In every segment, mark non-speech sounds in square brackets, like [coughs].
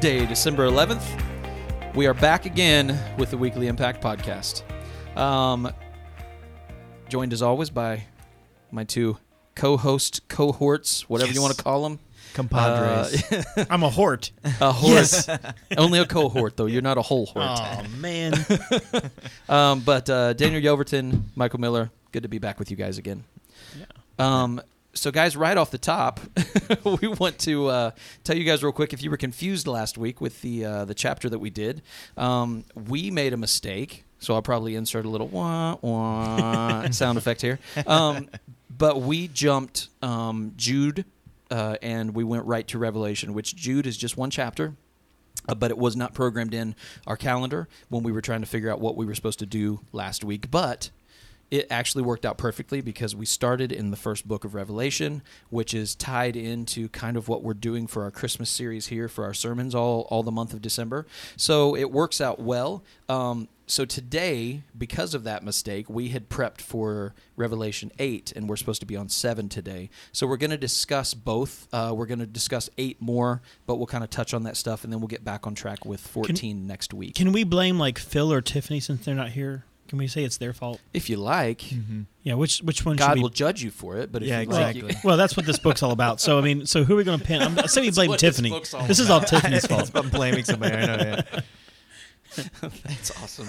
Tuesday, December 11th. We are back again with the Weekly Impact Podcast. Um, joined as always by my two co host cohorts, whatever you want to call them. Compadres. Uh, [laughs] I'm a hort. a horse. [laughs] Only a cohort, though. You're not a whole hort. Oh man. [laughs] Um, but uh, Daniel Yoverton, Michael Miller, good to be back with you guys again. Yeah. Um, so, guys, right off the top, [laughs] we want to uh, tell you guys real quick. If you were confused last week with the uh, the chapter that we did, um, we made a mistake. So I'll probably insert a little wah wah sound [laughs] effect here. Um, but we jumped um, Jude, uh, and we went right to Revelation, which Jude is just one chapter. Uh, but it was not programmed in our calendar when we were trying to figure out what we were supposed to do last week. But it actually worked out perfectly because we started in the first book of Revelation, which is tied into kind of what we're doing for our Christmas series here for our sermons all, all the month of December. So it works out well. Um, so today, because of that mistake, we had prepped for Revelation 8, and we're supposed to be on 7 today. So we're going to discuss both. Uh, we're going to discuss 8 more, but we'll kind of touch on that stuff, and then we'll get back on track with 14 next week. Can we blame like Phil or Tiffany since they're not here? Can we say it's their fault? if you like, Mhm. Yeah. Which which one should God we? will judge you for it, but if Yeah, you like, exactly. well, that's what this book's all about. So I mean, so who are we going to pin? I'm, saying say we blame what this Tiffany. all This is all Tiffany's [laughs] fault. I'm blaming somebody. I know. Yeah. [laughs] [laughs] That's awesome.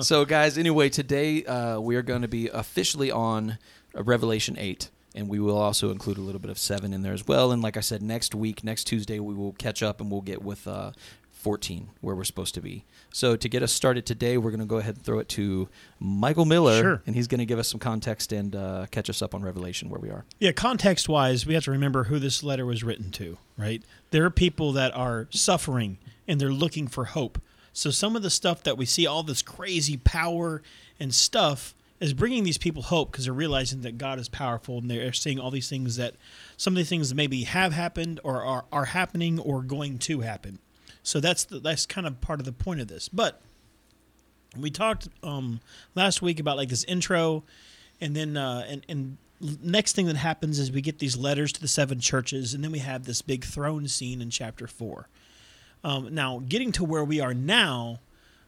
so, guys, anyway, today uh, we are going to be officially on uh, Revelation 8, and we will also include a little bit of 7 in there as well. And like I said, next week, next Tuesday, we will catch up and we'll get with uh, 14, where we're supposed to be. So, to get us started today, we're going to go ahead and throw it to Michael Miller, Sure. and he's going to give us some context and uh, catch us up on Revelation, where we are. Yeah, context wise, we have to remember who this letter was written to, right? There are people that are suffering and they're looking for hope. So some of the stuff that we see, all this crazy power and stuff, is bringing these people hope because they're realizing that God is powerful and they're seeing all these things that some of these things maybe have happened or are, are happening or going to happen. So that's the, that's kind of part of the point of this. But we talked um, last week about like this intro, and then uh, and and next thing that happens is we get these letters to the seven churches, and then we have this big throne scene in chapter four. Um, now, getting to where we are now,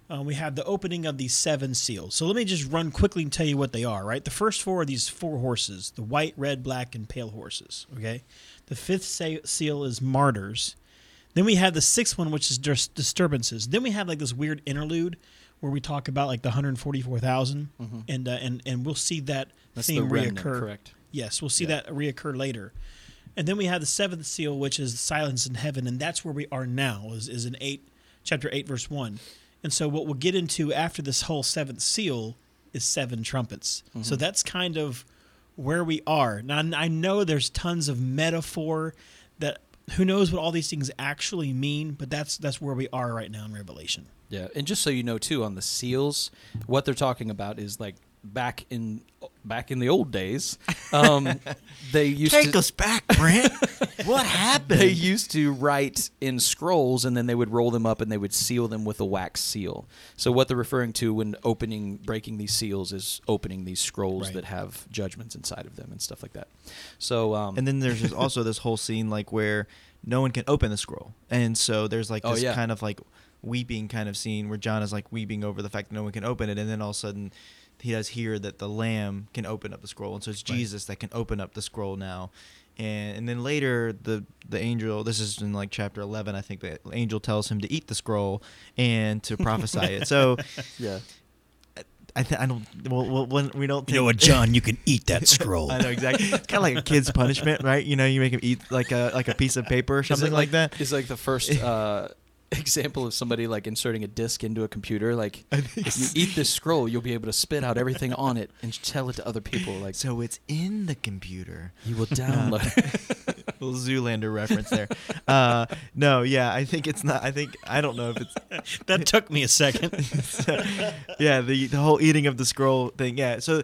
uh, we have the opening of these seven seals. So let me just run quickly and tell you what they are. Right, the first four are these four horses: the white, red, black, and pale horses. Okay, the fifth seal is martyrs. Then we have the sixth one, which is dis- disturbances. Then we have like this weird interlude where we talk about like the 144,000, and uh, and and we'll see that Mm-hmm. That's theme the remnant, reoccur. correct? Yes, we'll see Yeah. that reoccur later. And then we have the seventh seal, which is silence in heaven, and that's where we are now. Is is in eight, chapter eight, verse one. And so what we'll get into after this whole seventh seal is seven trumpets. So that's kind of where we are. Now I know there's tons of metaphor that who knows what all these things actually mean, but that's that's where we are right now in Revelation. Yeah, and just so you know too, on the seals, what they're talking about is like back in back in the old days, um, [laughs] they used to Take to us back, Brent. [laughs] what happened? they used to write in scrolls and then they would roll them up and they would seal them with a wax seal. So what they're referring to when opening breaking these seals is opening these scrolls Right. that have judgments inside of them and stuff like that. So um, and then there's also this whole scene like where no one can open the scroll, and so there's like Oh, this yeah. kind of like weeping kind of scene where John is like weeping over the fact that no one can open it, and then all of a sudden he does hear that the Lamb can open up the scroll, and so it's Right. Jesus that can open up the scroll now. And, and then later the the angel this is in like chapter 11 I think the angel tells him to eat the scroll and to prophesy it so [laughs] yeah. I th- I don't well, well when we don't You know what, John? You can eat that scroll. [laughs] I know exactly. It's kind of like a kid's punishment, right? You know, you make him eat like a like a piece of paper or Is it something like, It's like the first uh, [laughs] example of somebody like inserting a disc into a computer. Like I think if you eat this [laughs] scroll, you'll be able to spit out everything on it and tell it to other people. Like So it's in the computer. you will [laughs] download. Little Zoolander reference there. Uh, no, yeah, I think it's not. I think I don't know if it's. that took me a second. yeah, the the whole eating of the scroll thing. Yeah, so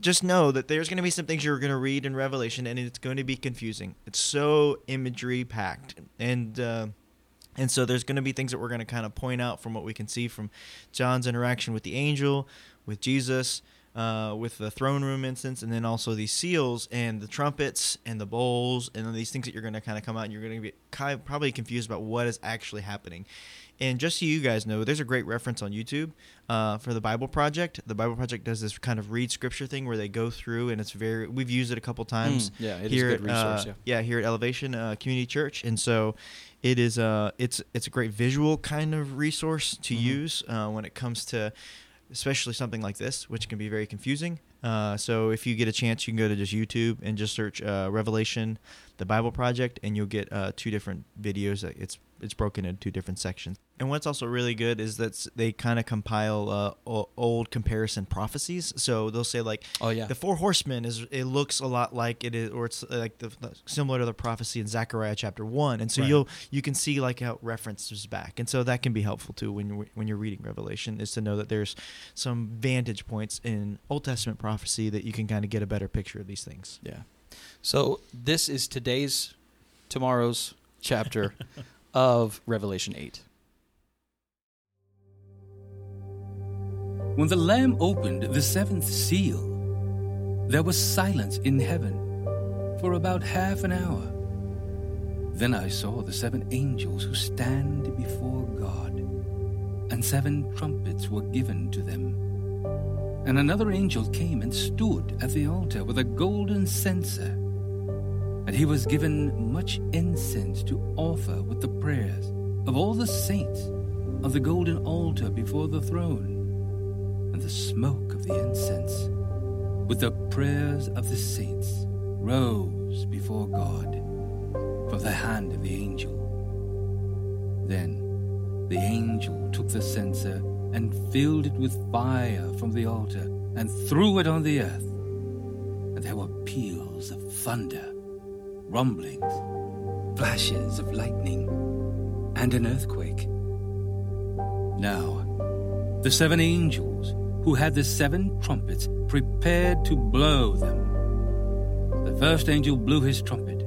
just know that there's going to be some things you're going to read in Revelation, and it's going to be confusing. It's so imagery packed, and uh, and so there's going to be things that we're going to kind of point out from what we can see from John's interaction with the angel, with Jesus, uh, with the throne room incense, and then also these seals and the trumpets and the bowls and then these things that you're going to kind of come out and you're going to be kind of probably confused about what is actually happening. And just so you guys know, there's a great reference on YouTube uh, for the Bible Project. The Bible Project does this kind of read scripture thing where they go through, and it's very. We've used it a couple times. Mm, yeah, it is here a good at, uh, resource, yeah. here at Elevation uh, Community Church, and so it is. Uh, it's it's a great visual kind of resource to Mhm. use uh, when it comes to, especially something like this, which can be very confusing. Uh, so if you get a chance, you can go to just YouTube and just search uh, Revelation, the Bible Project, and you'll get uh, two different videos. that It's it's broken into two different sections. And what's also really good is that they kind of compile uh, o- old comparison prophecies. So they'll say like Oh yeah. the four horsemen is it looks a lot like it is, or it's uh, like the, the similar to the prophecy in Zechariah chapter one, and so Right. you'll you can see like how it references back, and so that can be helpful too when you when you're reading Revelation is to know that there's some vantage points in Old Testament prophecy that you can kind of get a better picture of these things. Yeah. So this is today's, tomorrow's chapter [laughs] of Revelation 8. When the Lamb opened the seventh seal, there was silence in heaven for about half an hour. Then I saw the seven angels who stand before God, and seven trumpets were given to them. And another angel came and stood at the altar with a golden censer, and he was given much incense to offer with the prayers of all the saints of the golden altar before the throne and the smoke of the incense, with the prayers of the saints, rose before God from the hand of the angel. Then the angel took the censer and filled it with fire from the altar and threw it on the earth. And there were peals of thunder, rumblings, flashes of lightning, and an earthquake. Now, the seven angels who had the seven trumpets prepared to blow them. The first angel blew his trumpet,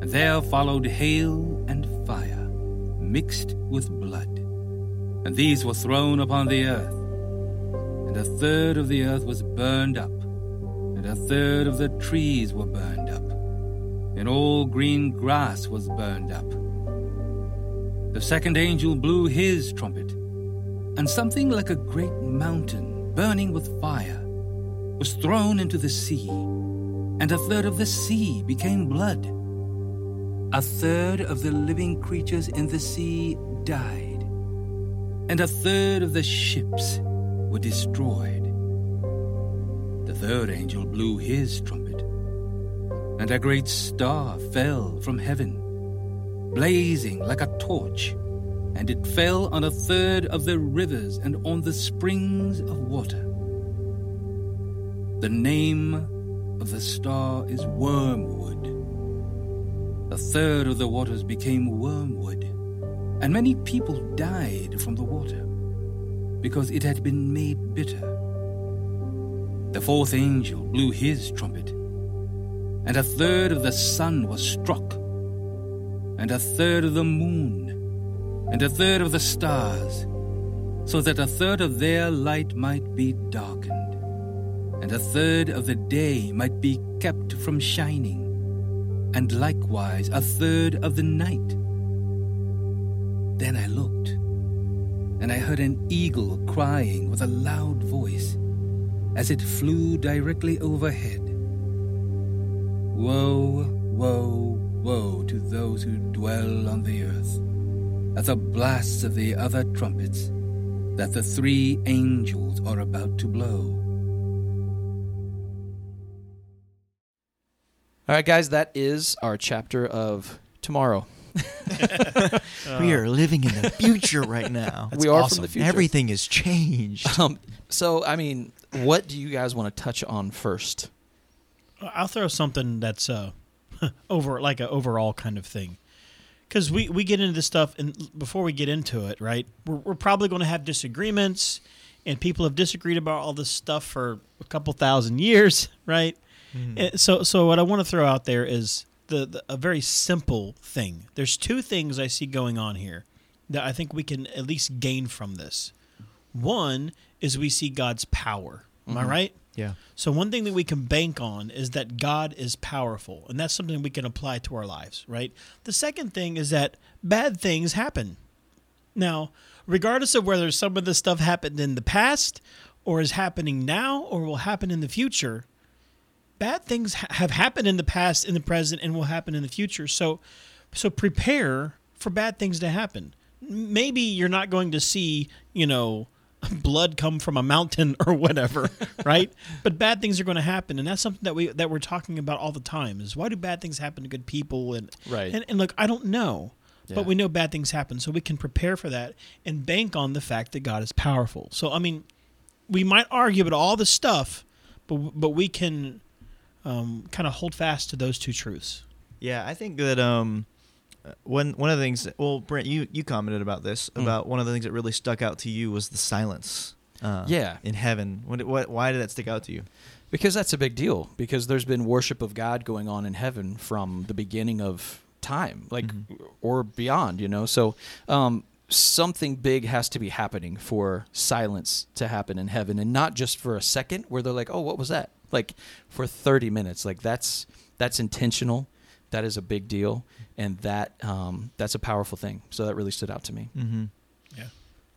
and there followed hail and fire, mixed with blood. And these were thrown upon the earth. And a third of the earth was burned up, and a third of the trees were burned and all green grass was burned up. The second angel blew his trumpet, and something like a great mountain burning with fire was thrown into the sea, and a third of the sea became blood. A third of the living creatures in the sea died, and a third of the ships were destroyed. The third angel blew his trumpet, and a great star fell from heaven, blazing like a torch and it fell on a third of the rivers and on the springs of water. The name of the star is Wormwood. A third of the waters became wormwood, and many people died from the water, because it had been made bitter. The fourth angel blew his trumpet, and a third of the sun was struck, and a third of the moon, and a third of the stars, so that a third of their light might be darkened, and a third of the day might be kept from shining, and likewise a third of the night. Then I looked, and I heard an eagle crying with a loud voice as it flew directly overhead. Woe, woe, woe to those who dwell on the earth at the blasts of the other trumpets that the three angels are about to blow. All right, guys, that is our chapter of tomorrow. [laughs] we are living in the future right now. we are awesome. from the future. Everything has changed. Um, so, I mean, what do you guys want to touch on first? I'll throw something that's uh, [laughs] over like an overall kind of thing, because we we get into this stuff, and before we get into it, right, we're, we're probably going to have disagreements, and people have disagreed about all this stuff for a couple thousand years, [laughs] right? Uh, So so what I want to throw out there is the, the a very simple thing. There's two things I see going on here that I think we can at least gain from this. One is we see God's power Am I right? Yeah. So one thing that we can bank on is that God is powerful, and that's something we can apply to our lives, right? The second thing is that bad things happen. Now, regardless of whether some of this stuff happened in the past or is happening now or will happen in the future, bad things ha- have happened in the past, in the present, and will happen in the future. So, so prepare for bad things to happen. Maybe you're not going to see, you know, [laughs] blood come from a mountain or whatever, [laughs] right? But bad things are going to happen, and that's something that we that we're talking about all the time. Is why do bad things happen to good people? And Right. and, and look, I don't know, Yeah. but we know bad things happen, so we can prepare for that and bank on the fact that God is powerful. So I mean, we might argue about all this stuff, but but we can um, kind of hold fast to those two truths. Yeah, I think that um, one one of the things. Well, Brent, you you commented about this Mm. about one of the things that really stuck out to you was the silence. Uh, Yeah. In heaven, what, what why did that stick out to you? Because that's a big deal. Because there's been worship of God going on in heaven from the beginning of time, like or beyond. You know, so um, something big has to be happening for silence to happen in heaven, and not just for a second where they're like, "Oh, what was that?" Like for 30 minutes. Like that's that's intentional. That is a big deal, and that um, that's a powerful thing. So that really stood out to me. Mm-hmm. Yeah.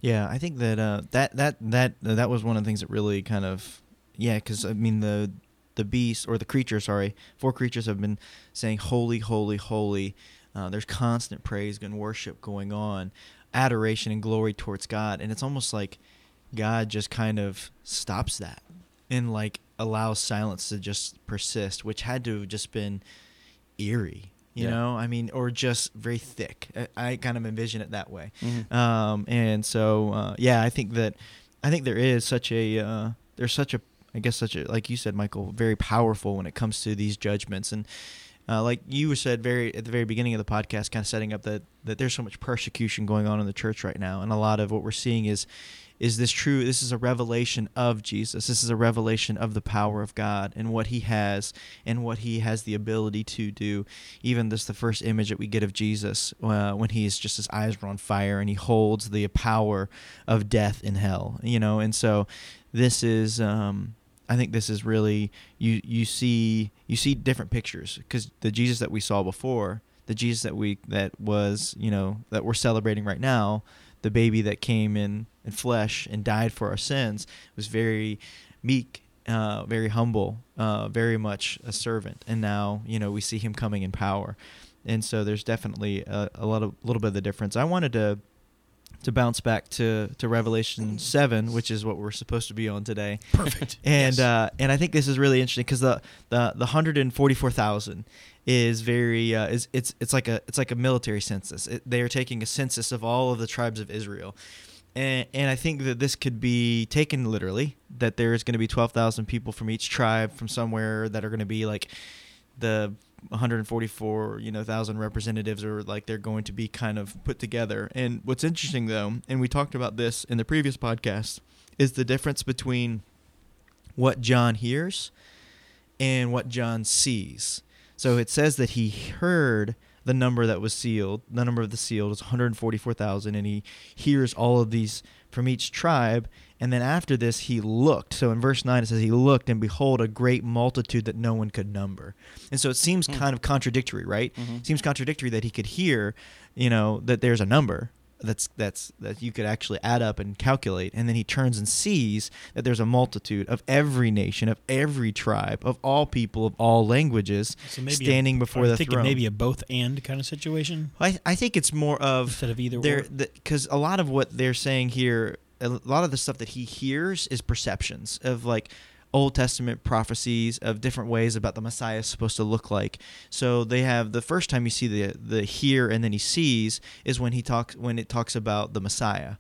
Yeah, I think that uh, that that that that was one of the things that really kind of yeah, because I mean the the beast or the creature, sorry, four creatures have been saying holy, holy, holy. Uh, there's constant praise and worship going on, adoration and glory towards God, and it's almost like God just kind of stops that and like allows silence to just persist, which had to have just been eerie. You Yeah. know, I mean, or just very thick. I, I kind of envision it that way. Mhm. Um, and so, uh, yeah, I think that, I think there is such a, uh, there's such a, I guess such a, like you said, Michael, very powerful when it comes to these judgments. And, uh, like you said very at the very beginning of the podcast, kind of setting up that, that there's so much persecution going on in the church right now. And a lot of what we're seeing is, is this true? This is a revelation of Jesus. This is a revelation of the power of God and what he has and what he has the ability to do. Even this, the first image that we get of Jesus uh, when he's just his eyes are on fire and he holds the power of death in hell, you know. And so this is, um, I think this is really, you, you see, you see different pictures because the Jesus that we saw before, the Jesus that we, that was, you know, that we're celebrating right now, the baby that came in in flesh and died for our sins was very meek uh, very humble uh, very much a servant and now you know we see him coming in power and so there's definitely a, a lot of little bit of the difference i wanted to to bounce back to to revelation 7 which is what we're supposed to be on today Perfect. [laughs] and Yes. uh, and I think this is really interesting because the the the hundred and forty four thousand is very uh, is it's it's like a it's like a military census. It, they are taking a census of all of the tribes of Israel, and and I think that this could be taken literally. That there is going to be twelve thousand people from each tribe from somewhere that are going to be like the 144 you know thousand representatives or like they're going to be kind of put together and what's interesting though and we talked about this in the previous podcast is the difference between what John hears and what John sees. So it says that he heard the number that was sealed. The number of the sealed is 144,000, and he hears all of these from each tribe. And then after this, he looked. So in verse 9, it says, He looked, and behold, a great multitude that no one could number. And so it seems Hmm. kind of contradictory, right? Mhm. It seems contradictory that he could hear, you know, that there's a number that's that's that you could actually add up and calculate. And then he turns and sees that there's a multitude of every nation of every tribe of all people of all languages So maybe a- standing before you the thinking throne. maybe a both and kind of situation? I, I think it's more of instead of either because a lot of what they're saying here a lot of the stuff that he hears is perceptions of like old testament prophecies of different ways about the messiah is supposed to look like so they have the first time you see the the hear and then he sees is when he talks when it talks about the messiah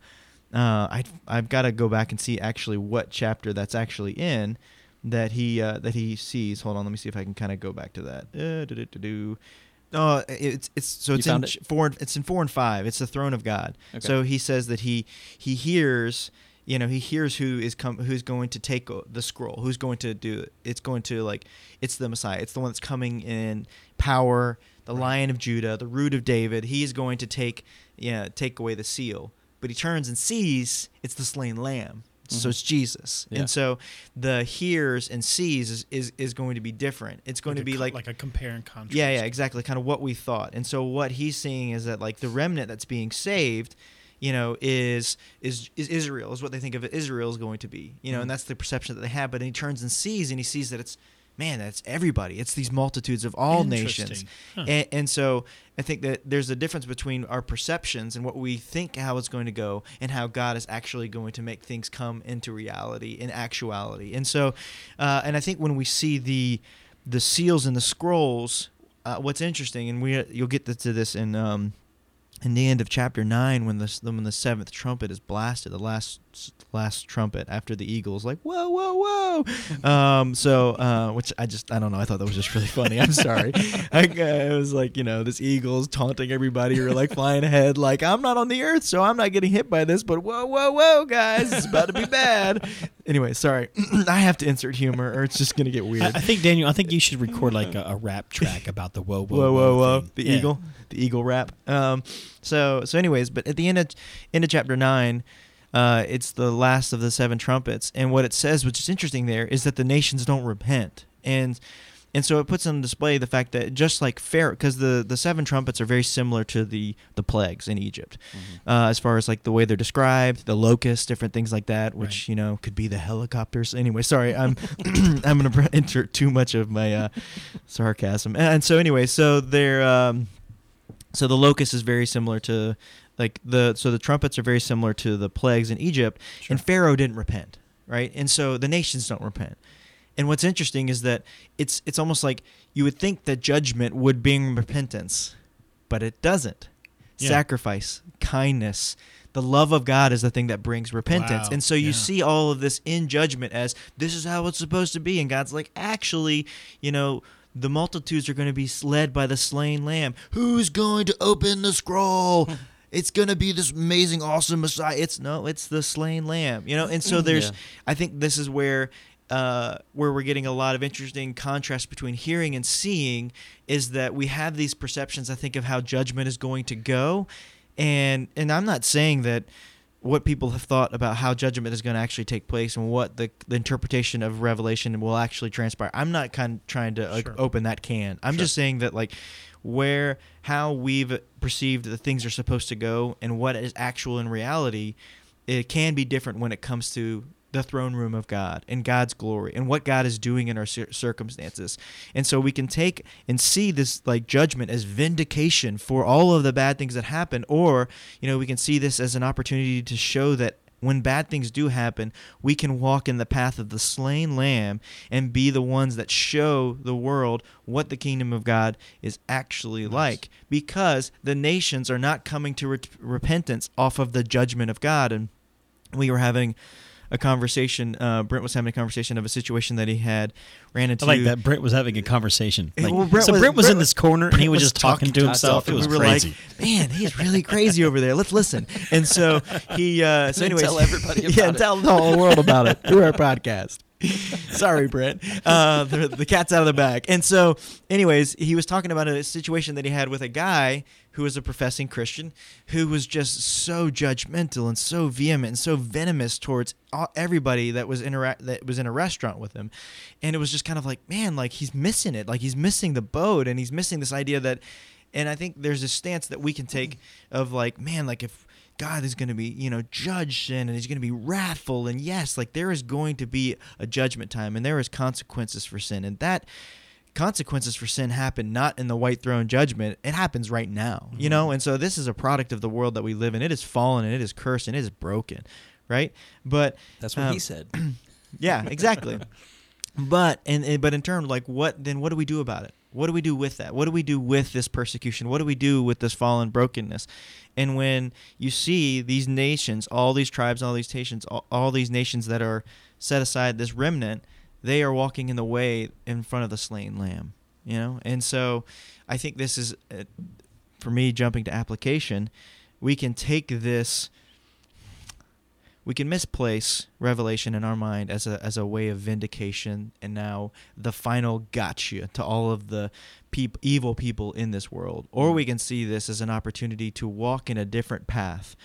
uh, I, I've got to go back and see actually what chapter that's actually in that he uh, that he sees. Hold on, let me see if I can kind of go back to that. Uh. Oh, it's it's so it's in it? four. and- It's in four and five. It's the throne of God. Okay. So he says that he he hears. You know, he hears who is come, who's going to take the scroll, who's going to do it. It's going to like, it's the Messiah. It's the one that's coming in power, the Lion of Judah, the Root of David. He is going to take, yeah, take away the seal. But he turns and sees it's the slain Lamb, So mm-hmm. it's Jesus, Yeah. and so the hears and sees is, is, is going to be different. It's going Like to be co- like like a compare and contrast. yeah, yeah, exactly. Kind of what we thought. And so what he's seeing is that like the remnant that's being saved, you know, is is is Israel is what they think of it, Israel is going to be. You know, and that's the perception that they have. But then he turns and sees, and he sees that it's man, that's everybody. It's these multitudes of all nations. Huh. And, and so I think that there's a difference between our perceptions and what we think how it's going to go and how God is actually going to make things come into reality in actuality. And so, uh, and I think when we see the the seals and the scrolls, uh, what's interesting, and we you'll get to this in um, in the end of chapter nine when the when the seventh trumpet is blasted, the last last trumpet after the eagles, like whoa whoa whoa. um, so uh, which I just I don't know. I thought that was just really funny. I'm sorry. [laughs] I, uh, it was like you know this eagles taunting everybody are like flying ahead, like I'm not on the earth, so I'm not getting hit by this. But whoa whoa whoa, guys, it's about to be bad. [laughs] Anyway, sorry. [clears throat] I have to insert humor, or it's just gonna get weird. I think Daniel. I think you should record like a, a rap track about the whoa whoa whoa whoa whoa thing. the Yeah. eagle the eagle rap um so so anyways but at the end of end of chapter 9 uh it's the last of the seven trumpets and what it says which is interesting there is that the nations don't repent and and so it puts on display the fact that just like Pharaoh, because the, the seven trumpets are very similar to the, the plagues in Egypt, uh, as far as like the way they're described, the locusts, different things like that, which Right. you know could be the helicopters. Anyway, sorry, I'm [laughs] [clears throat] I'm gonna enter too much of my uh, sarcasm. And so anyway, so they're um, so the locust is very similar to like the so the trumpets are very similar to the plagues in Egypt, and Pharaoh didn't repent, right? And so the nations don't repent. And what's interesting is that it's it's almost like you would think that judgment would bring repentance, but it doesn't. Yeah. Sacrifice, kindness, the love of God is the thing that brings repentance. Wow. And so you Yeah. see all of this in judgment as this is how it's supposed to be. And God's like, actually, you know, the multitudes are going to be led by the slain lamb. Who's going to open the scroll? [laughs] It's going to be this amazing, awesome Messiah. It's no, it's the slain lamb, you know? And so there's, Yeah. I think this is where uh, where we're getting a lot of interesting contrast between hearing and seeing is that we have these perceptions I think of how judgment is going to go and and I'm not saying that what people have thought about how judgment is going to actually take place and what the, the interpretation of revelation will actually transpire. I'm not kind of trying to like, Sure. open that can. I'm just saying that like where how we've perceived that things are supposed to go and what is actual in reality, it can be different when it comes to the throne room of God and God's glory and what God is doing in our circumstances. And so we can take and see this like judgment as vindication for all of the bad things that happen. Or, you know, we can see this as an opportunity to show that when bad things do happen, we can walk in the path of the slain lamb and be the ones that show the world what the kingdom of God is actually like. Because the nations are not coming to re- repentance off of the judgment of God. And we were having a conversation. Uh, Brent was having a conversation of a situation that he had ran into. I like that Brent was having a conversation. Like, well, Brent so was- Brent was Brent in this corner and he was was just talking, talking to to himself. It was we were crazy. like, "Man, he's really crazy over there. Let's listen." And so [laughs] he, uh, so anyways, tell everybody [laughs] yeah, it. tell the whole world about it through our podcast. [laughs] Sorry, Brent. Uh, the, the cat's out of the bag. And so, anyways, he was talking about a situation that he had with a guy who was a professing Christian who was just so judgmental and so vehement and so venomous towards all, everybody that was interact that was in a restaurant with him. And it was just kind of like, man, like he's missing it. Like he's missing the boat and he's missing this idea that and I think there's a stance that we can take mm-hmm. of like, man, like if God is going to be, you know, judge sin and he's going to be wrathful. And yes, like there is going to be a judgment time and there is consequences for sin. And that consequences for sin happen not in the white throne judgment. It happens right now, you know? And so this is a product of the world that we live in. It is fallen and it is cursed and it is broken, right? But That's what um, he said. [clears throat] yeah, exactly. [laughs] but and, and but in terms like what then what do we do about it? What do we do with that? What do we do with this persecution? What do we do with this fallen brokenness? And when you see these nations, all these tribes, all these nations, all, all these nations that are set aside, this remnant, they are walking in the way in front of the slain lamb. You know, and so I think this is, uh, for me, jumping to application. We can take this we can misplace revelation in our mind as a as a way of vindication and now the final gotcha to all of the peop- evil people in this world or we can see this as an opportunity to walk in a different path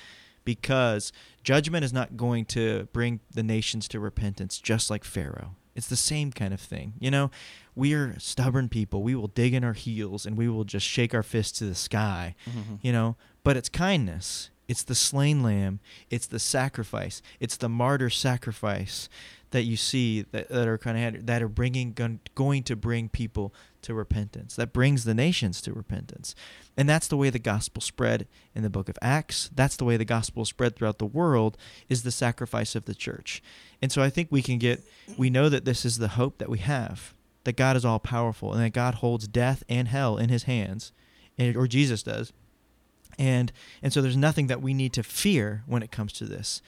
because judgment is not going to bring the nations to repentance just like Pharaoh. It's the same kind of thing. You know, we are stubborn people. We will dig in our heels and we will just shake our fists to the sky, Mm-hmm. you know, but it's kindness. It's the slain lamb. It's the sacrifice. It's the martyr sacrifice that you see that, that are kind of that are bringing going to bring people to repentance. That brings the nations to repentance, and that's the way the gospel spread in the book of Acts. That's the way the gospel spread throughout the world is the sacrifice of the church. And so I think we can get we know that this is the hope that we have that God is all powerful and that God holds death and hell in His hands, and, or Jesus does and and so there's nothing that we need to fear when it comes to this.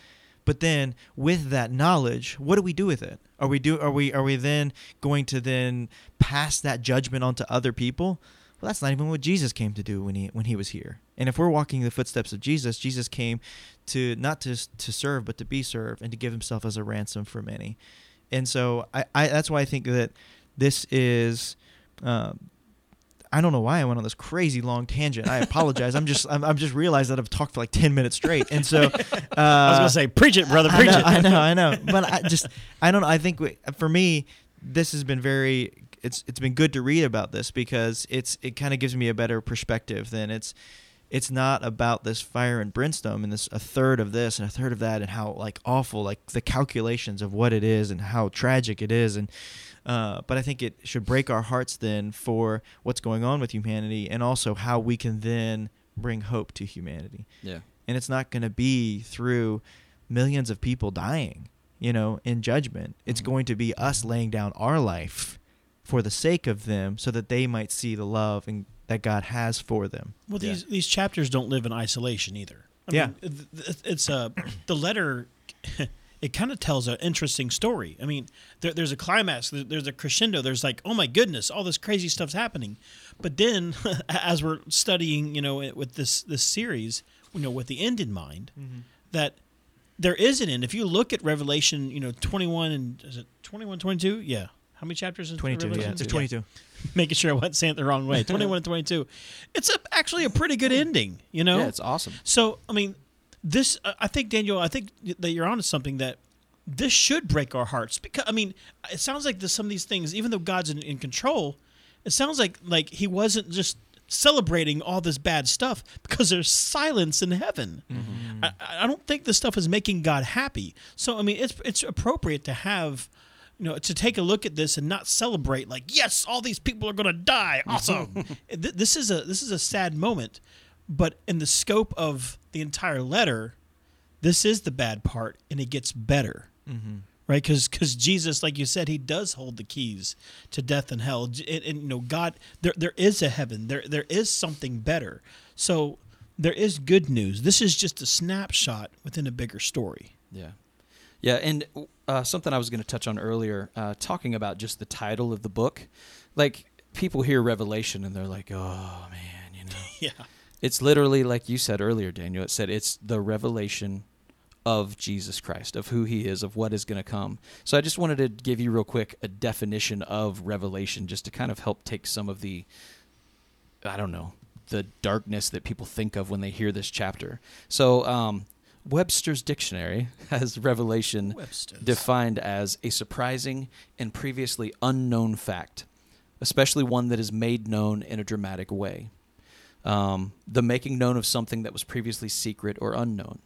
But then with that knowledge what do we do with it? Are we do are we are we then going to then pass that judgment on to other people? Well that's not even what jesus came to do when he when he was here. And if we're walking the footsteps of jesus jesus came to not to to serve but to be served and to give himself as a ransom for many. And so i, I that's why i think that this is um, I don't know why I went on this crazy long tangent. I apologize. I'm just I'm, I'm just realized that I've talked for like ten minutes straight, and so uh, [laughs] I was gonna say, preach it, brother, I preach know, it. I know, I know, [laughs] but I just I don't know. I think we, for me, this has been very. It's it's been good to read about this because it's it kind of gives me a better perspective than it's it's not about this fire and brimstone and this a third of this and a third of that and how like awful like the calculations of what it is and how tragic it is and uh, but I think it should break our hearts then for what's going on with humanity and also how we can then bring hope to humanity Yeah. and it's not going to be through millions of people dying you know in judgment it's Mhm. going to be us laying down our life for the sake of them so that they might see the love and that god has for them Well, Yeah. these these chapters don't live in isolation either. I Yeah. mean, th- th- it's a [coughs] the letter. It kind of tells an interesting story. I mean, there, there's a climax, there's a crescendo. There's like, oh my goodness, all this crazy stuff's happening. But then, [laughs] as we're studying, you know, with this this series, you know, with the end in mind, mm-hmm. that there is an end. If you look at Revelation, you know, 21 and is it 21, 22? Yeah. How many chapters in 22 yeah Revelation? it's 22 [laughs] Making sure I wasn't saying it the wrong way. [laughs] 21 and 22. It's a, actually a pretty good ending, you know? Yeah, it's awesome. So, I mean, this, uh, I think, Daniel, I think that you're onto something that this should break our hearts because, I mean, it sounds like there's some of these things, even though God's in, in control, it sounds like like he wasn't just celebrating all this bad stuff because there's silence in heaven. I, I don't think this stuff is making God happy. So, I mean, it's it's appropriate to have. You know, to take a look at this and not celebrate like, yes, all these people are going to die. [laughs] Awesome. This is a this is a sad moment, but in the scope of the entire letter, this is the bad part, and it gets better, mm-hmm. right? Because because Jesus, like you said, he does hold the keys to death and hell, and, and you know, God, there there is a heaven, there there is something better. So there is good news. This is just a snapshot within a bigger story. Yeah. Yeah, and uh, something I was going to touch on earlier, uh, talking about just the title of the book. Like, people hear Revelation and they're like, oh, man, you know. [laughs] Yeah. It's literally, like you said earlier, Daniel, it said it's the revelation of Jesus Christ, of who he is, of what is going to come. So I just wanted to give you, real quick, a definition of revelation just to kind of help take some of the, I don't know, the darkness that people think of when they hear this chapter. So, um, Webster's dictionary [laughs] has revelation Webster's. defined as a surprising and previously unknown fact, especially one that is made known in a dramatic way. Um, the making known of something that was previously secret or unknown.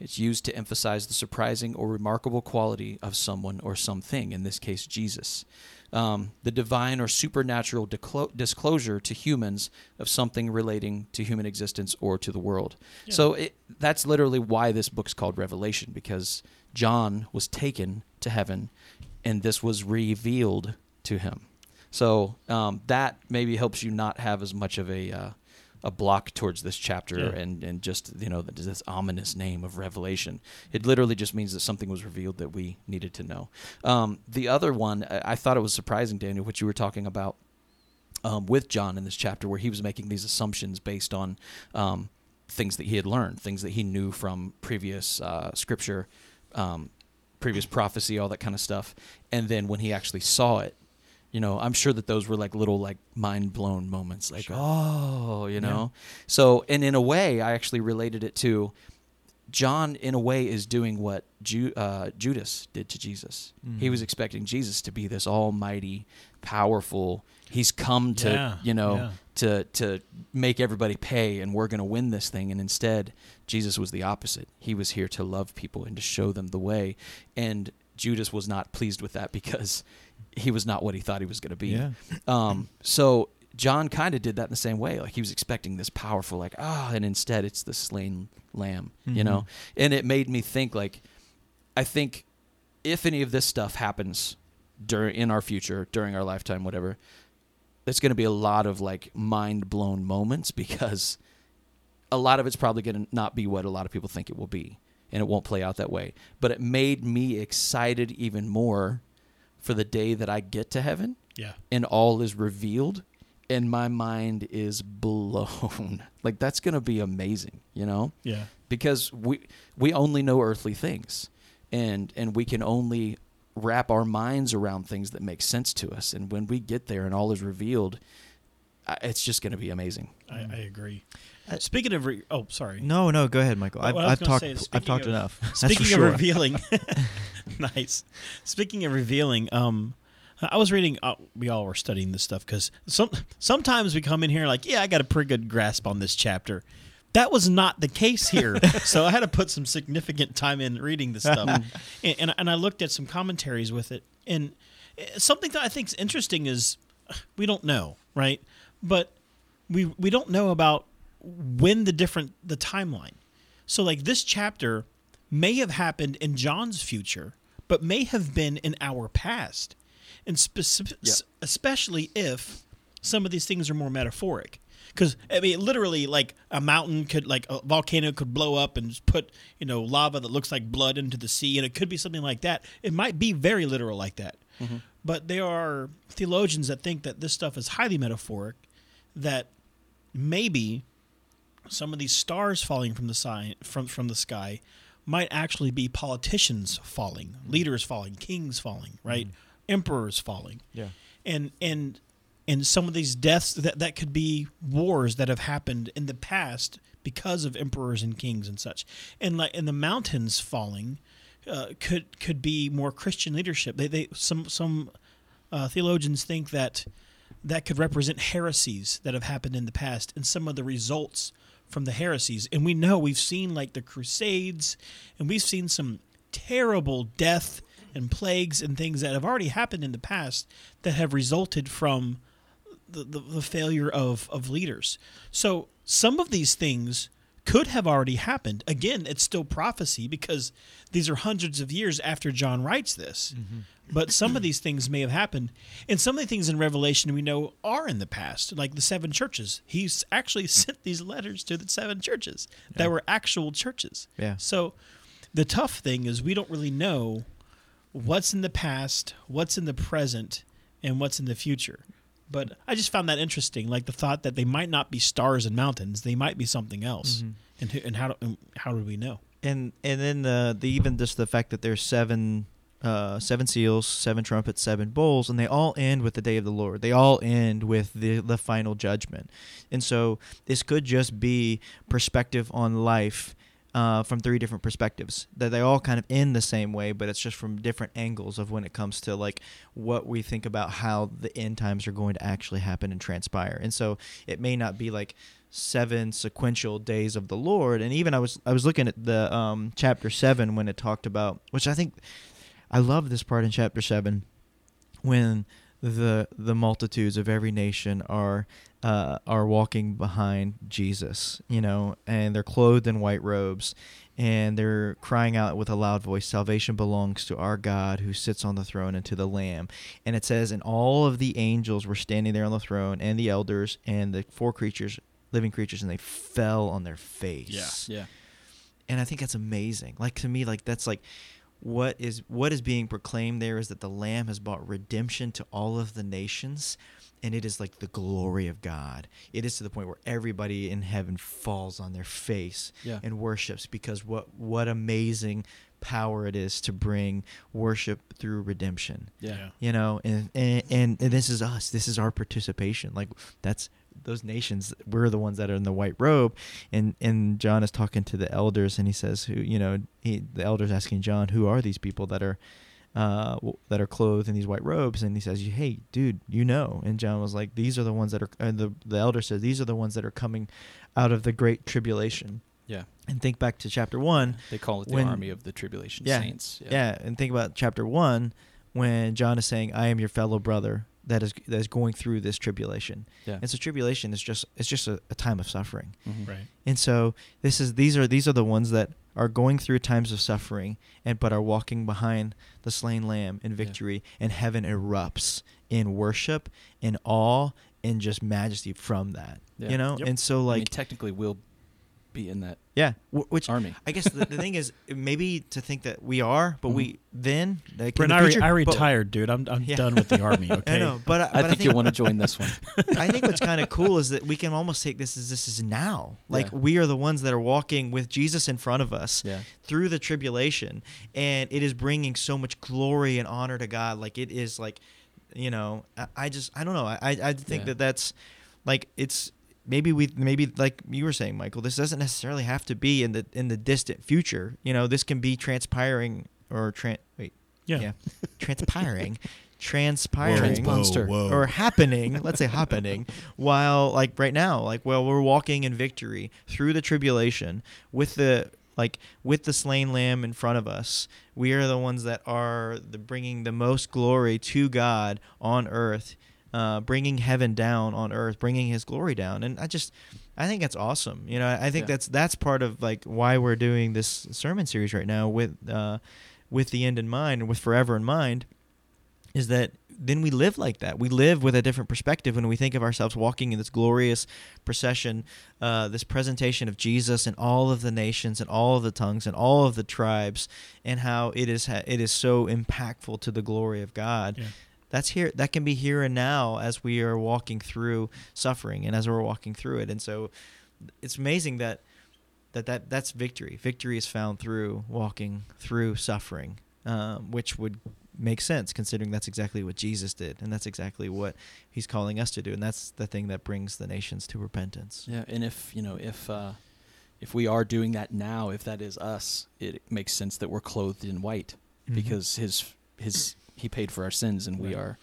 It's used to emphasize the surprising or remarkable quality of someone or something, in this case, Jesus. Um, the divine or supernatural declo- disclosure to humans of something relating to human existence or to the world. Yeah. So it, that's literally why this book's called Revelation, because John was taken to heaven and this was revealed to him. So um, that maybe helps you not have as much of a uh, a block towards this chapter Yeah. and and just you know this ominous name of Revelation. It literally just means that something was revealed that we needed to know. Um, the other one, I, I thought it was surprising, Daniel, what you were talking about um, with John in this chapter, where he was making these assumptions based on um, things that he had learned, things that he knew from previous uh, scripture, um, previous prophecy, all that kind of stuff. And then when he actually saw it, you know, I'm sure that those were like little like mind blown moments, like Sure. oh, you know. So, and in a way, I actually related it to John, in a way, is doing what Ju- uh, Judas did to Jesus. He Mhm. was expecting Jesus to be this almighty, powerful. He's come to, Yeah, you know, yeah. to to make everybody pay, and we're going to win this thing. And instead, Jesus was the opposite. He was here to love people and to show them the way. And Judas was not pleased with that because he was not what he thought he was going to be. Yeah. Um, so John kind of did that in the same way. Like he was expecting this powerful, like ah, and instead it's the slain lamb, you Mhm. know. And it made me think, like, I think if any of this stuff happens during in our future, during our lifetime, whatever, there's going to be a lot of like mind blown moments because a lot of it's probably going to not be what a lot of people think it will be, and it won't play out that way. But it made me excited even more for the day that I get to heaven Yeah. and all is revealed and my mind is blown [laughs] like that's going to be amazing you know Yeah. because we we only know earthly things and and we can only wrap our minds around things that make sense to us and when we get there and all is revealed it's just going to be amazing I, I agree. Uh, Speaking of, re- oh, sorry. No, no, go ahead, Michael. I've, I've talked. I've talked of- enough. [laughs] Speaking of sure. revealing, [laughs] [laughs] nice. Speaking of revealing, um, I was reading. Uh, we all were studying this stuff because some sometimes we come in here like, yeah, I got a pretty good grasp on this chapter. That was not the case here, so I had to put some significant time in reading this stuff, and, and and I looked at some commentaries with it, and uh, something that I think is interesting is we don't know, right? But we we don't know about when the different the timeline. So like this chapter may have happened in John's future, but may have been in our past. And specific, Yeah. especially if some of these things are more metaphoric. Because I mean, literally, like a mountain could, like a volcano could blow up and just put, you know, lava that looks like blood into the sea, and it could be something like that. It might be very literal like that. Mm-hmm. But there are theologians that think that this stuff is highly metaphoric, that maybe some of these stars falling from the sky, from from the sky might actually be politicians falling, leaders falling, kings falling, right? Emperors falling. Yeah. And and and some of these deaths that that could be wars that have happened in the past because of emperors and kings and such. And like in the mountains falling uh, could could be more Christian leadership. They they some some uh, theologians think that that could represent heresies that have happened in the past and some of the results from the heresies. And we know we've seen like the Crusades and we've seen some terrible death and plagues and things that have already happened in the past that have resulted from the, the, the failure of, of leaders. So some of these things could have already happened. Again, it's still prophecy because these are hundreds of years after John writes this. Mm-hmm. But some of these things may have happened. And some of the things in Revelation we know are in the past, like the seven churches. He's actually [laughs] sent these letters to the seven churches that were actual churches. Yeah. So the tough thing is we don't really know what's in the past, what's in the present, and what's in the future. But I just found that interesting, like the thought that they might not be stars and mountains; they might be something else. Mm-hmm. And and how do, and how do we know? and and then the, the even just the fact that there's seven uh, seven seals, seven trumpets, seven bowls, and they all end with the day of the Lord. They all end with the the final judgment, and so this could just be perspective on life. Uh, from three different perspectives that they all kind of end the same way but it's just from different angles of when it comes to like what we think about how the end times are going to actually happen and transpire and so it may not be like seven sequential days of the Lord. And even I was I was looking at the um, chapter seven when it talked about, which I think I love this part in chapter seven when the the multitudes of every nation are uh, are walking behind Jesus, you know, and they're clothed in white robes, and they're crying out with a loud voice, "Salvation belongs to our God who sits on the throne and to the Lamb." And it says, "And all of the angels were standing there on the throne, and the elders, and the four creatures, living creatures, and they fell on their face." yeah and I think that's amazing. Like to me, like that's like what is what is being proclaimed there is that the Lamb has brought redemption to all of the nations, and it is like the glory of God. It is to the point where everybody in heaven falls on their face Yeah. and worships because what what amazing power it is to bring worship through redemption. Yeah. You know and, and and and this is us. This is our participation. Like that's those nations we're the ones that are in the white robe and and John is talking to the elders and he says who you know he the elders asking John who are these people that are uh, that are clothed in these white robes, and he says, "Hey, dude, you know." And John was like, "These are the ones that are." And the the elder says, "These are the ones that are coming out of the great tribulation." Yeah. And think back to chapter one. They call it the when- army of the tribulation Yeah, saints. Yeah. and think about chapter one when John is saying, "I am your fellow brother that is that is going through this tribulation." Yeah. And so tribulation is just it's just a, a time of suffering. Mhm. Right. And so this is these are these are the ones that are going through times of suffering and but are walking behind the slain lamb in victory and heaven erupts in worship in awe and just majesty from that. Yeah. You know? Yep. And so I mean, like technically, we'll be in that yeah, wh- which army. I guess the, the thing is [laughs] maybe to think that we are, but we mm-hmm. then like Brent, the I, re- future- I but- retired, dude. I'm, I'm Yeah. done with the army. [laughs] Okay. I know, but I, I think you'll want to join this one. [laughs] I think what's kind of cool is that we can almost take this as this is now. Like Yeah. we are the ones that are walking with Jesus in front of us Yeah. through the tribulation, and it is bringing so much glory and honor to God. Like it is like, you know, I, I just I don't know. I I think Yeah. that that's like it's maybe we maybe like you were saying, Michael. This doesn't necessarily have to be in the in the distant future. You know, this can be transpiring or tran wait Yeah. yeah transpiring [laughs] transpiring Transponster. or happening [laughs] let's say happening while like right now like well we're walking in victory through the tribulation with the like with the slain lamb in front of us we are the ones that are the bringing the most glory to god on earth uh, bringing heaven down on earth bringing his glory down and i just i think that's awesome you know i think Yeah. that's that's part of like why we're doing this sermon series right now with uh with the end in mind and with forever in mind is that then we live like that. We live with a different perspective when we think of ourselves walking in this glorious procession, uh, this presentation of Jesus and all of the nations and all of the tongues and all of the tribes, and how it is ha- it is so impactful to the glory of God. Yeah. That's here. That can be here and now as we are walking through suffering and as we're walking through it. And so, it's amazing that that, that that's victory. Victory is found through walking through suffering, um, which would make sense considering that's exactly what Jesus did, and that's exactly what He's calling us to do, and that's the thing that brings the nations to repentance. Yeah, and if you know if uh, if we are doing that now, if that is us, it makes sense that we're clothed in white Mhm. because his his he paid for our sins, and we are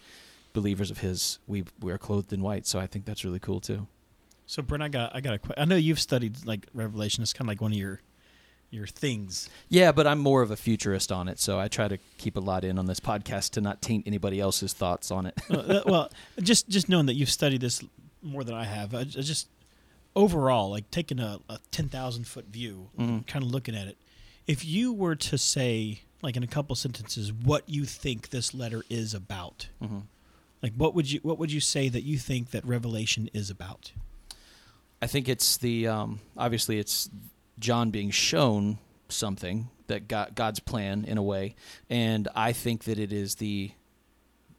believers of his. We we are clothed in white, so I think that's really cool too. So, Brent, I got, I got a que- I know you've studied like Revelation. It's kind of like one of your, your things. Yeah, but I'm more of a futurist on it, so I try to keep a lot in on this podcast to not taint anybody else's thoughts on it. Uh, well, just, just knowing that you've studied this more than I have, I, just overall, like taking a, a ten thousand foot view, Mhm. kind of looking at it. If you were to say, like in a couple sentences, what you think this letter is about, hmm like what would you, what would you say that you think that Revelation is about? I think it's the um, obviously it's John being shown something that God, God's plan in a way, and I think that it is the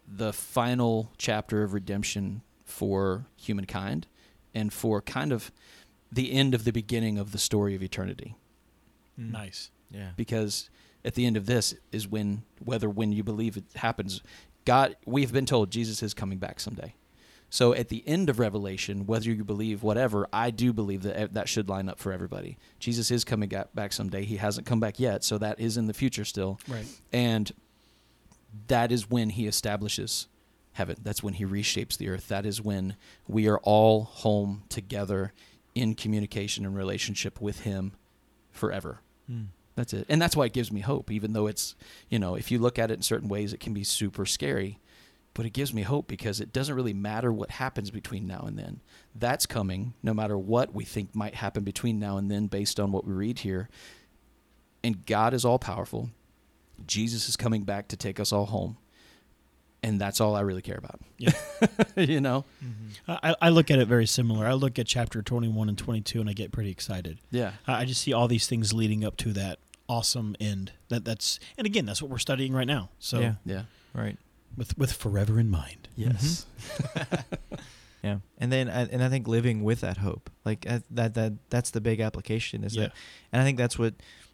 the final chapter of redemption for humankind, and for kind of the end of the beginning of the story of eternity. Nice. Yeah. Because at the end of this is when whether when you believe it happens, God we've been told Jesus is coming back someday. So at the end of Revelation, whether you believe whatever, I do believe that that should line up for everybody. Jesus is coming back someday. He hasn't come back yet, so that is in the future still. Right. And that is when he establishes heaven. That's when he reshapes the earth. That is when we are all home together in communication and relationship with him forever. Mm. That's it. And that's why it gives me hope, even though it's, you know, if you look at it in certain ways, it can be super scary. But it gives me hope because it doesn't really matter what happens between now and then. That's coming no matter what we think might happen between now and then based on what we read here. And God is all powerful. Jesus is coming back to take us all home. And that's all I really care about. Yeah. [laughs] you know? Mm-hmm. I, I look at it very similar. I look at chapter 21 and 22 and I get pretty excited. Yeah. I I just see all these things leading up to that awesome end. That that's and again that's what we're studying right now. So Yeah. Yeah. Right. with with forever in mind. Yes. [laughs] Yeah, and then I- and I think living with that hope, like uh, that that that's the big application is Yeah. that, and I think that's what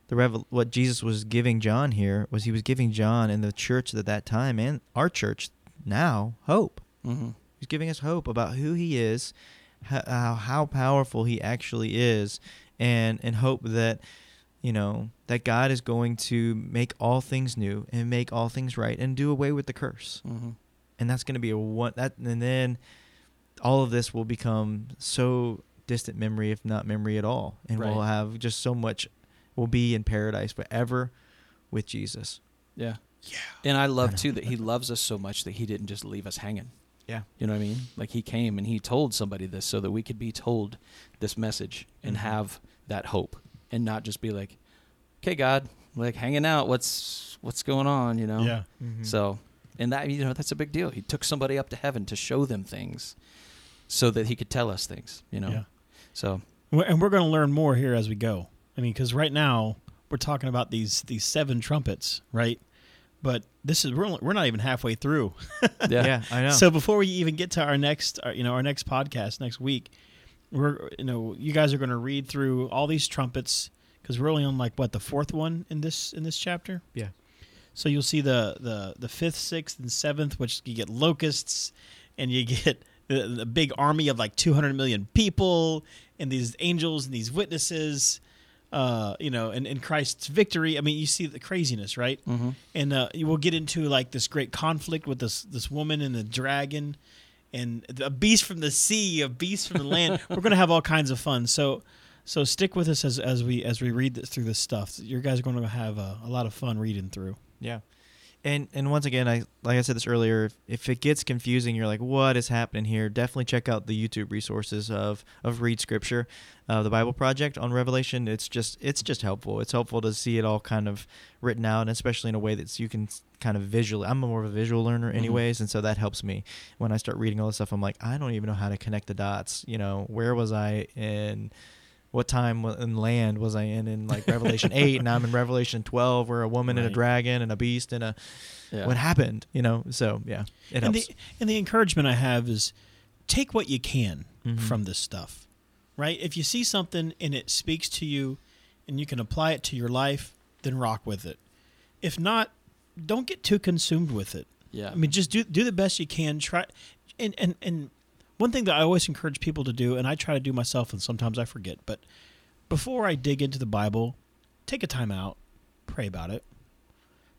the revel what Jesus was giving John here was he was giving John and the church at that time and our church now hope. hmm He's giving us hope about who he is, how, how how powerful he actually is, and and hope that you know that God is going to make all things new and make all things right and do away with the curse. Mm-hmm. And that's going to be a one that and then all of this will become so distant memory if not memory at all and we'll have just so much we'll be in paradise forever with Jesus. Yeah. Yeah. And I love I too that he loves us so much that he didn't just leave us hanging. Yeah. You know what I mean? Like he came and he told somebody this so that we could be told this message and Mhm. have that hope and not just be like, "Okay, God, like hanging out. What's what's going on?" You know. Yeah. Mhm. So, and that you know that's a big deal. He took somebody up to heaven to show them things, so that he could tell us things. You know. Yeah. So And we're going to learn more here as we go. I mean, because right now we're talking about these these seven trumpets, right? But this is we're only, we're not even halfway through. yeah. yeah, [laughs] I know. So before we even get to our next, our, you know, our next podcast next week, we're you know you guys are going to read through all these trumpets because we're only on like what the fourth one in this in this chapter. yeah. So you'll see the the the fifth, sixth, and seventh, which you get locusts, and you get the, the big army of like 200 million people, and these angels and these witnesses, uh, you know, and, and Christ's victory. I mean, you see the craziness, right? Mm-hmm. And uh, will get into like this great conflict with this this woman and the dragon, and a beast from the sea, a beast from the land. [laughs] We're gonna have all kinds of fun. So. So stick with us as, as we as we read th- through this stuff. You guys are going to have a, a lot of fun reading through. Yeah. And and once again, I like I said this earlier, if, if it gets confusing, you're like, what is happening here? Definitely check out the YouTube resources of of Read Scripture, uh, the Bible Project on Revelation. It's just it's just helpful. It's helpful to see it all kind of written out, and especially in a way that you can kind of visually. I'm more of a visual learner, Mhm. anyways, and so that helps me when I start reading all this stuff. I'm like, I don't even know how to connect the dots. You know, where was I in? What time wa- in land was I in in like Revelation eight, and I'm in Revelation twelve, where a woman and a dragon and a beast and a Yeah. what happened, you know. So yeah, it and helps. the and the encouragement I have is take what you can Mhm. from this stuff, right? If you see something and it speaks to you, and you can apply it to your life, then rock with it. If not, don't get too consumed with it. Yeah. I mean, just do do the best you can. Try, and and and one thing that I always encourage people to do, and I try to do myself, and sometimes I forget, but before I dig into the Bible, take a time out, pray about it.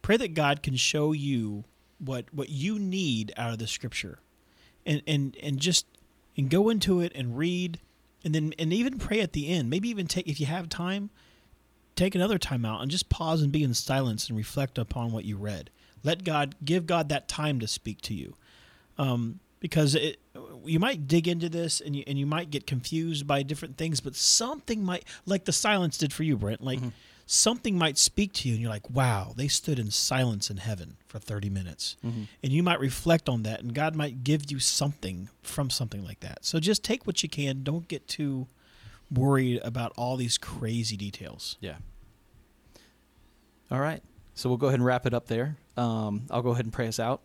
Pray that God can show you what what you need out of the Scripture, and and and just and go into it and read, and then and even pray at the end. Maybe even take if you have time, take another time out and just pause and be in silence and reflect upon what you read. Let God give God that time to speak to you, um, because it, you might dig into this and you and you might get confused by different things, but something might like the silence did for you, Brent. Like Mhm. something might speak to you, and you're like, "Wow, they stood in silence in heaven for 30 minutes," Mhm. and you might reflect on that, and God might give you something from something like that. So just take what you can. Don't get too worried about all these crazy details. Yeah. All right. So we'll go ahead and wrap it up there. Um, I'll go ahead and pray us out,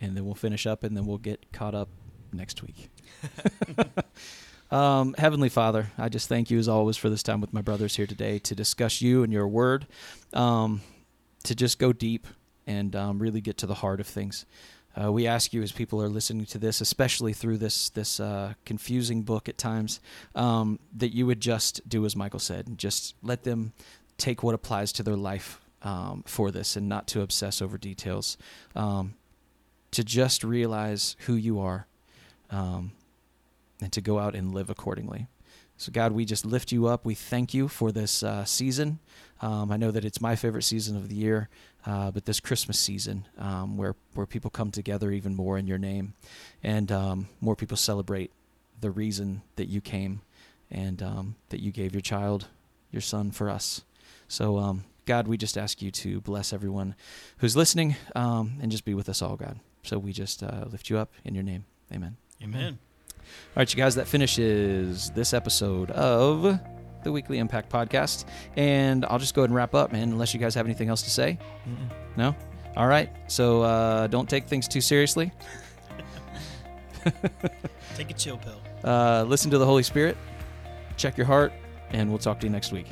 and then we'll finish up, and then we'll get caught up next week. [laughs] um, Heavenly Father, I just thank you as always for this time with my brothers here today to discuss you and your word, um, to just go deep and um, really get to the heart of things. Uh, we ask you as people are listening to this, especially through this this uh, confusing book at times, um, that you would just do as Michael said, just let them take what applies to their life um, for this, and not to obsess over details. Um, to just realize who you are, um, and to go out and live accordingly. So, God, we just lift you up. We thank you for this uh, season. Um, I know that it's my favorite season of the year, uh, but this Christmas season, um, where where people come together even more in your name, and um, more people celebrate the reason that you came, and um, that you gave your child, your son, for us. So, um, God, we just ask you to bless everyone who's listening, um, and just be with us all, God. So we just uh, lift you up in your name. Amen. Amen. All right, you guys, that finishes this episode of the Weekly Impact Podcast. And I'll just go ahead and wrap up, man, unless you guys have anything else to say. Mm-mm. No? All right. So uh, don't take things too seriously. Take a chill pill. Uh, listen to the Holy Spirit, check your heart, and we'll talk to you next week.